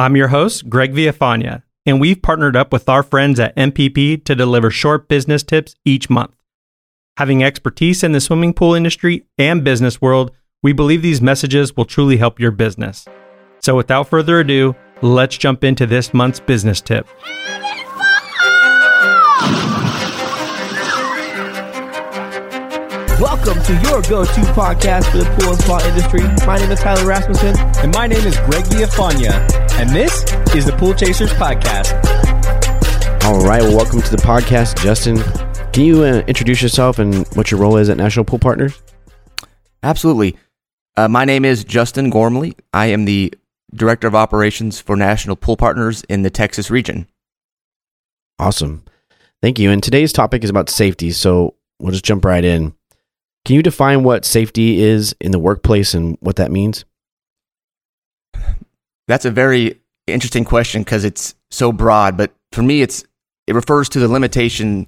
I'm your host, Greg Villafana, and we've partnered up with our friends at NPP to deliver short business tips each month. Having expertise in the swimming pool industry and business world, we believe these messages will truly help your business. So without further ado, let's jump into this month's business tip. Welcome to your go-to podcast for the pool and spa industry. My name is Tyler Rasmussen. And my name is Greg Villafana. And this is the Pool Chasers Podcast. All right, well, welcome to the podcast, Justin. Can you uh, introduce yourself and what your role is at National Pool Partners? Absolutely. Uh, my name is Justin Gormley. I am the Director of Operations for National Pool Partners in the Texas region. Awesome. Thank you. And today's topic is about safety. So we'll just jump right in. Can you define what safety is in the workplace and what that means? That's a very interesting question because it's so broad, but for me, it's it refers to the limitation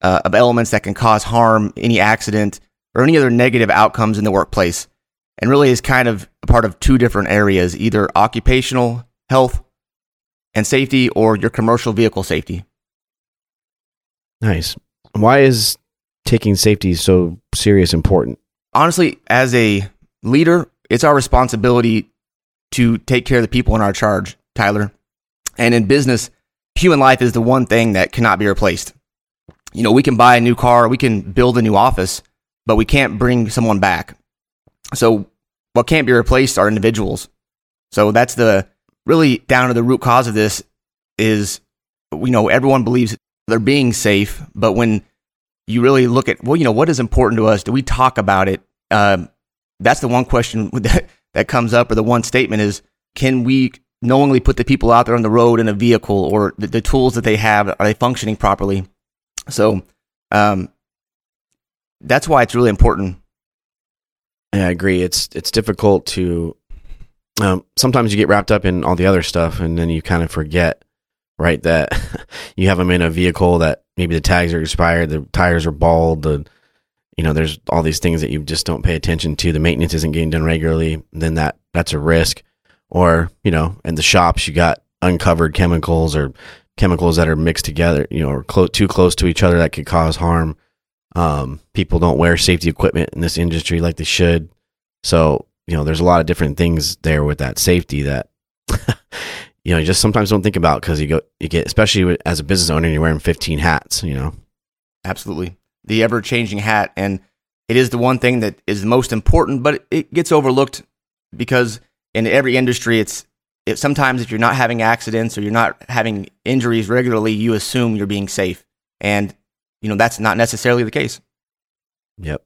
uh, of elements that can cause harm, any accident, or any other negative outcomes in the workplace, and really is kind of a part of two different areas: either occupational health and safety, or your commercial vehicle safety. Nice. Why is taking safety so serious important? Honestly, as a leader, it's our responsibility to take care of the people in our charge, Tyler. And in business, human life is the one thing that cannot be replaced. You know, we can buy a new car, we can build a new office, but we can't bring someone back. So, what can't be replaced are individuals. So, that's the really down to the root cause of this is, you know, everyone believes they're being safe, but when you really look at well, you know, what is important to us? Do we talk about it? Um, that's the one question that that comes up, or the one statement is, can we knowingly put the people out there on the road in a vehicle, or the, the tools that they have are they functioning properly? So, um, that's why it's really important. Yeah, I agree. It's it's difficult to. Um, sometimes you get wrapped up in all the other stuff, and then you kind of forget, right? That you have them in a vehicle that maybe the tags are expired, the tires are bald, the you know, there's all these things that you just don't pay attention to. The maintenance isn't getting done regularly, then that that's a risk. Or you know, in the shops you got uncovered chemicals or chemicals that are mixed together, you know, or clo- too close to each other that could cause harm. Um, people don't wear safety equipment in this industry like they should. So, you know, there's a lot of different things there with that safety that, you know, you just sometimes don't think about because you go, you get, especially as a business owner, you're wearing 15 hats, you know. Absolutely. The ever changing hat. And it is the one thing that is the most important, but it gets overlooked because in every industry, it's, it, sometimes if you're not having accidents or you're not having injuries regularly, you assume you're being safe. And, you know, that's not necessarily the case. Yep.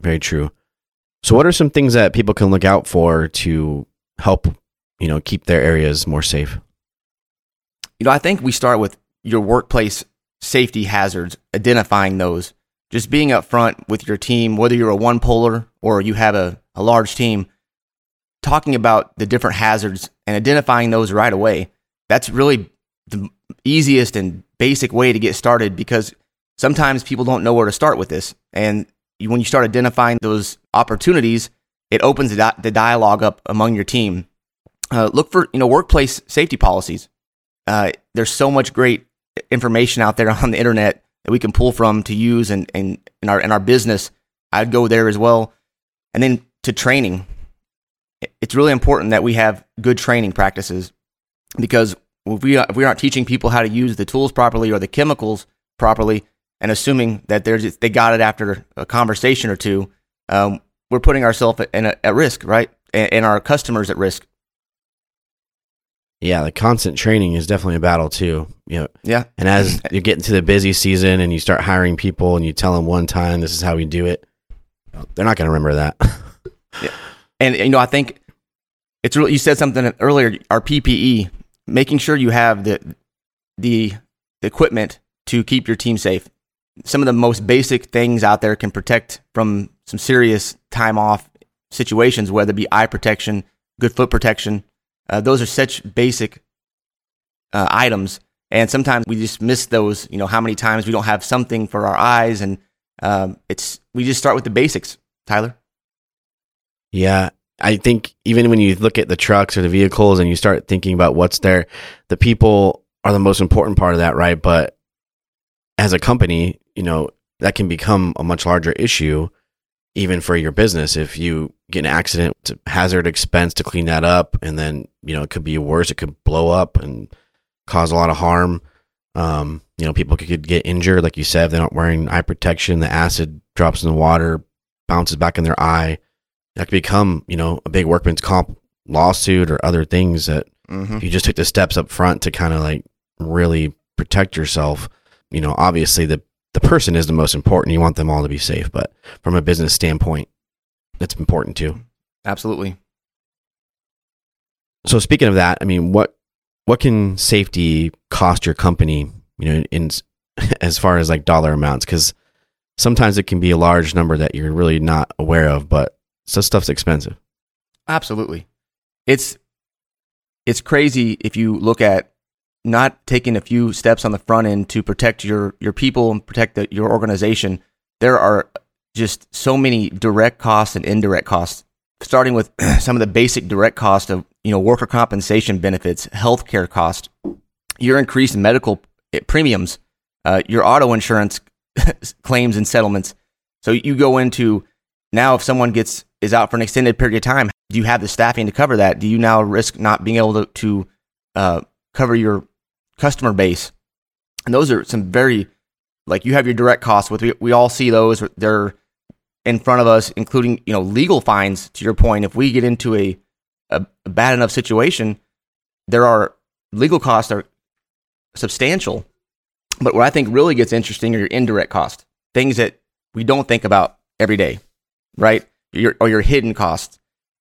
Very true. So what are some things that people can look out for to help, you know, keep their areas more safe? You know, I think we start with your workplace safety hazards, identifying those. Just being upfront with your team, whether you're a one polar or you have a, a large team, talking about the different hazards and identifying those right away. That's really the easiest and basic way to get started because sometimes people don't know where to start with this. And you, when you start identifying those opportunities, it opens the, di- the dialogue up among your team. Uh, look for you know workplace safety policies. Uh, there's so much great information out there on the internet that we can pull from to use in, in, in our in our business. I'd go there as well. And then to training. It's really important that we have good training practices because if we if we aren't teaching people how to use the tools properly or the chemicals properly, and assuming that they're just, they got it after a conversation or two, um, we're putting ourselves at, at risk, right, and, and our customers at risk. Yeah, the constant training is definitely a battle too. You know, Yeah, and as you get into the busy season and you start hiring people and you tell them one time this is how we do it, they're not going to remember that. and you know I think it's really you said something earlier. Our PPE, making sure you have the the, the equipment to keep your team safe. Some of the most basic things out there can protect from some serious time off situations, whether it be eye protection, good foot protection. Uh, those are such basic uh, items, and sometimes we just miss those. You know, how many times we don't have something for our eyes, and um, it's we just start with the basics. Tyler, yeah, I think even when you look at the trucks or the vehicles and you start thinking about what's there, the people are the most important part of that, right? But as a company, you know, that can become a much larger issue even for your business if you get an accident it's a hazard expense to clean that up and then you know it could be worse. It could blow up and cause a lot of harm. Um, you know people could get injured like you said if they're not wearing eye protection the acid drops in the water bounces back in their eye. That could become you know a big workman's comp lawsuit or other things that Mm-hmm. you just took the steps up front to kind of like really protect yourself. You know obviously the the person is the most important you want them all to be safe but from a business standpoint that's important too Absolutely. so speaking of that i mean what what can safety cost your company you know in as far as like dollar amounts because sometimes it can be a large number that you're really not aware of but some stuff's expensive Absolutely. It's it's crazy if you look at not taking a few steps on the front end to protect your your people and protect the, your organization. There are just so many direct costs and indirect costs. Starting with some of the basic direct costs of you know worker compensation benefits, healthcare cost, your increased medical premiums, uh, your auto insurance claims and settlements. So you go into now if someone gets is out for an extended period of time, do you have the staffing to cover that? Do you now risk not being able to, to uh, cover your customer base? And those are some very like you have your direct costs. With we, we all see those. They're in front of us, including you know legal fines. To your point, if we get into a a, bad enough situation, there are legal costs are substantial. But what I think really gets interesting are your indirect costs, things that we don't think about every day, right? Your or your hidden costs,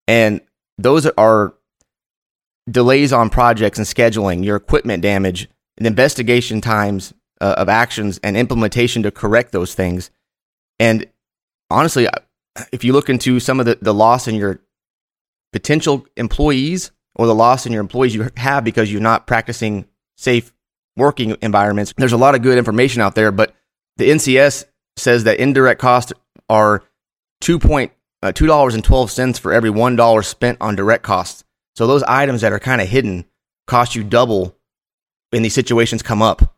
and those are delays on projects and scheduling, your equipment damage, and investigation times uh, of actions and implementation to correct those things. And honestly, if you look into some of the, the loss in your potential employees or the loss in your employees you have because you're not practicing safe working environments, there's a lot of good information out there. But the NCS says that indirect costs are two point uh, two dollars and twelve cents for every one dollar spent on direct costs. So those items that are kind of hidden cost you double when these situations come up,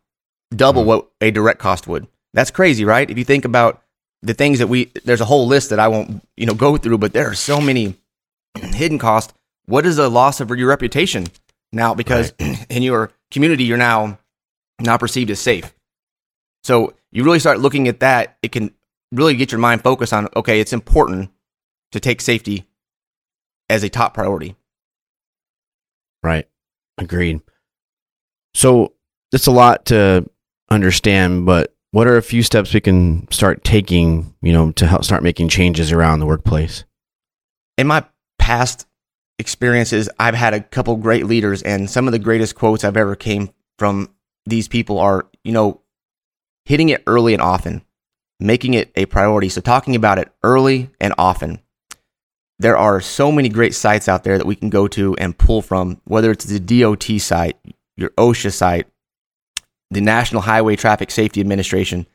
double hmm. what a direct cost would. That's crazy, right? If you think about the things that we, there's a whole list that I won't, you know, go through, but there are so many hidden costs. What is the loss of your reputation now? Because in your community, you're now not perceived as safe. So you really start looking at that. It can really get your mind focused on, okay, it's important to take safety as a top priority. Right. Agreed. So it's a lot to understand, but what are a few steps we can start taking, you know, to help start making changes around the workplace? in my past experiences, I've had a couple great leaders, and some of the greatest quotes I've ever came from these people are, you know, hitting it early and often, making it a priority. So talking about it early and often. There are so many great sites out there that we can go to and pull from, whether it's the DOT site, your OSHA site, the National Highway Traffic Safety Administration.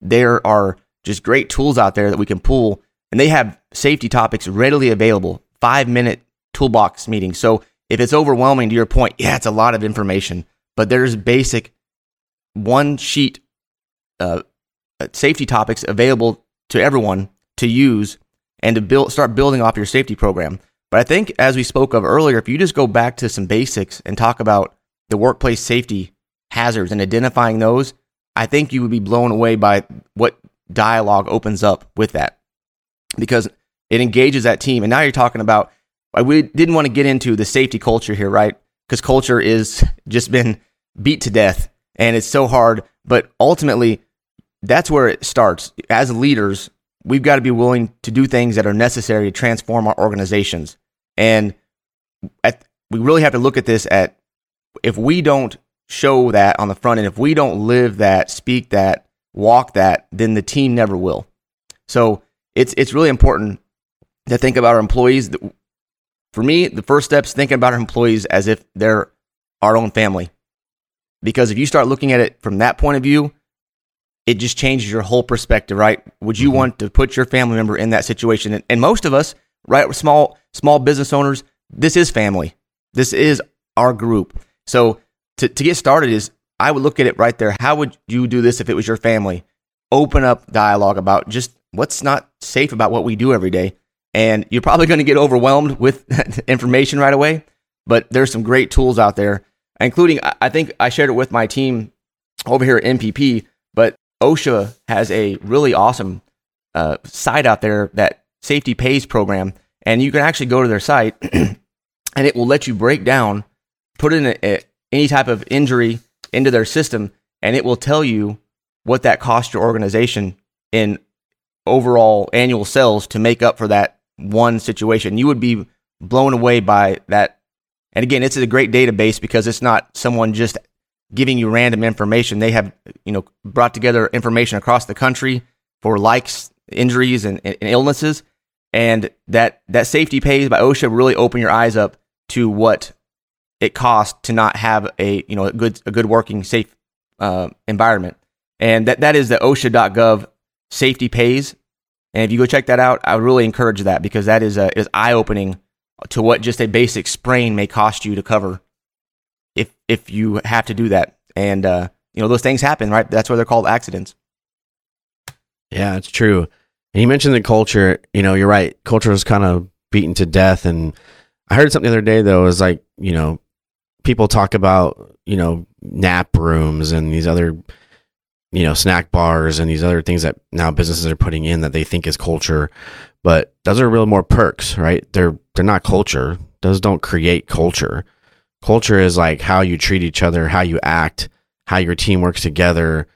There are just great tools out there that we can pull and they have safety topics readily available, five minute toolbox meetings. So if it's overwhelming to your point, yeah, it's a lot of information, but there's basic one sheet uh, safety topics available to everyone to use and to build, start building off your safety program. But I think, as we spoke of earlier, if you just go back to some basics and talk about the workplace safety hazards and identifying those, I think you would be blown away by what dialogue opens up with that because it engages that team. And now you're talking about, uh, we didn't want to get into the safety culture here, right? Because culture is just been beat to death and it's so hard. But ultimately, that's where it starts. As leaders, we've got to be willing to do things that are necessary to transform our organizations. And at, we really have to look at this at if we don't show that on the front end, if we don't live that, speak that, walk that, then the team never will. So it's it's really important to think about our employees. For me, the first step is thinking about our employees as if they're our own family. Because if you start looking at it from that point of view, it just changes your whole perspective, right? Would you Mhm. want to put your family member in that situation? And, and most of us, right? Small small business owners. This is family. This is our group. So to to get started is I would look at it right there. How would you do this if it was your family? Open up dialogue about just what's not safe about what we do every day. And you're probably going to get overwhelmed with information right away, but there's some great tools out there, including I think I shared it with my team over here at NPP, OSHA has a really awesome uh, site out there that Safety Pays program, and you can actually go to their site and it will let you break down, put in a, a, any type of injury into their system, and it will tell you what that cost your organization in overall annual sales to make up for that one situation. You would be blown away by that. And again, it's a great database because it's not someone just giving you random information. They have, you know, brought together information across the country for likes, injuries, and, and illnesses. And that, that safety pays by OSHA really open your eyes up to what it costs to not have a, you know, a good, a good working, safe uh, environment. And that, that is the OSHA.gov safety pays. And if you go check that out, I would really encourage that because that is, a, is eye opening to what just a basic sprain may cost you to cover if if you have to do that. And uh, you know those things happen, right? That's why they're called accidents. Yeah, it's true. And you mentioned the culture. You know, you're right. Culture is kind of beaten to death. And I heard something the other day though. Is like you know, people talk about you know nap rooms and these other you know snack bars and these other things that now businesses are putting in that they think is culture but those are really more perks right they're they're not culture those don't create culture culture is like how you treat each other how you act how your team works together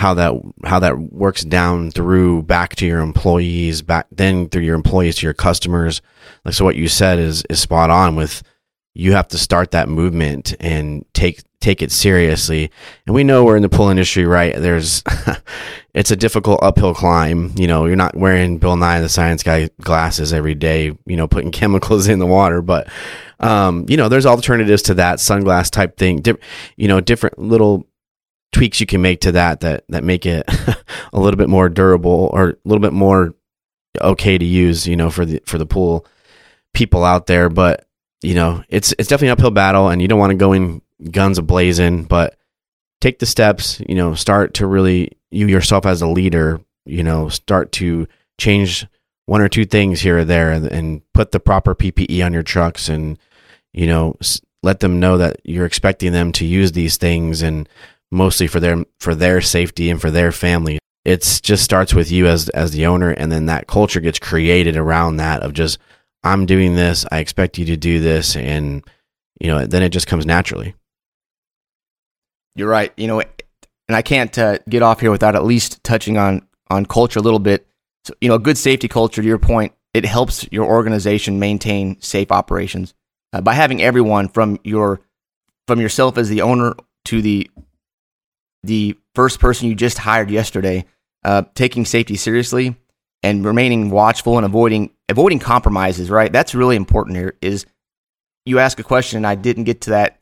how that how that works down through back to your employees back then through your employees to your customers. Like so what you said is is spot on with you have to start that movement and take take it seriously. And we know we're in the pool industry, right? There's it's a difficult uphill climb. You know, you're not wearing Bill Nye the Science Guy glasses every day, you know, putting chemicals in the water, but um, you know, there's alternatives to that sunglass type thing. Di- you know, different little tweaks you can make to that that that make it a little bit more durable or a little bit more okay to use, you know, for the for the pool people out there, but you know, it's it's definitely an uphill battle, and you don't want to go in guns a blazing, but take the steps. You know, start to really you yourself as a leader. You know, start to change one or two things here or there, and, and put the proper PPE on your trucks, and you know, let them know that you're expecting them to use these things, and mostly for their for their safety and for their family. It's just starts with you as as the owner, and then that culture gets created around that of just I'm doing this. I expect you to do this. And, you know, then it just comes naturally. You're right. You know, and I can't uh, get off here without at least touching on, on culture a little bit. So, you know, a good safety culture, to your point, it helps your organization maintain safe operations uh, by having everyone from your, from yourself as the owner to the, the first person you just hired yesterday, uh, taking safety seriously and remaining watchful and avoiding avoiding compromises, right? That's really important here is you ask a question and I didn't get to that.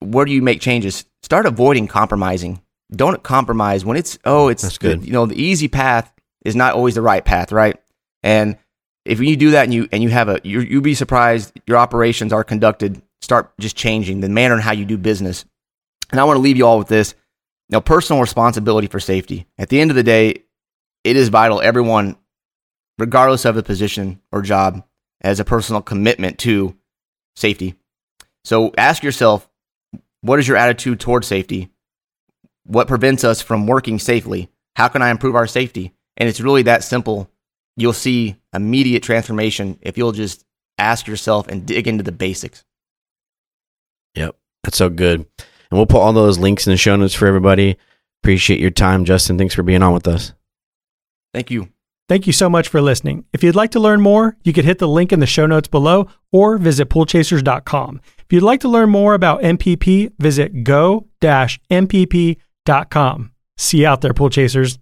Where do you make changes? Start avoiding compromising. Don't compromise when it's oh, it's That's good. You know, the easy path is not always the right path, right? And if you do that and you and you have a you you'll be surprised your operations are conducted start just changing the manner in how you do business. And I want to leave you all with this. Now, personal responsibility for safety. At the end of the day, it is vital everyone regardless of the position or job, as a personal commitment to safety. So ask yourself, what is your attitude toward safety? What prevents us from working safely? How can I improve our safety? And it's really that simple. You'll see immediate transformation if you'll just ask yourself and dig into the basics. Yep. That's so good. And we'll put all those links in the show notes for everybody. Appreciate your time, Justin. Thanks for being on with us. Thank you. Thank you so much for listening. If you'd like to learn more, you could hit the link in the show notes below or visit poolchasers.com. If you'd like to learn more about NPP, visit go-mpp.com. See you out there, pool chasers.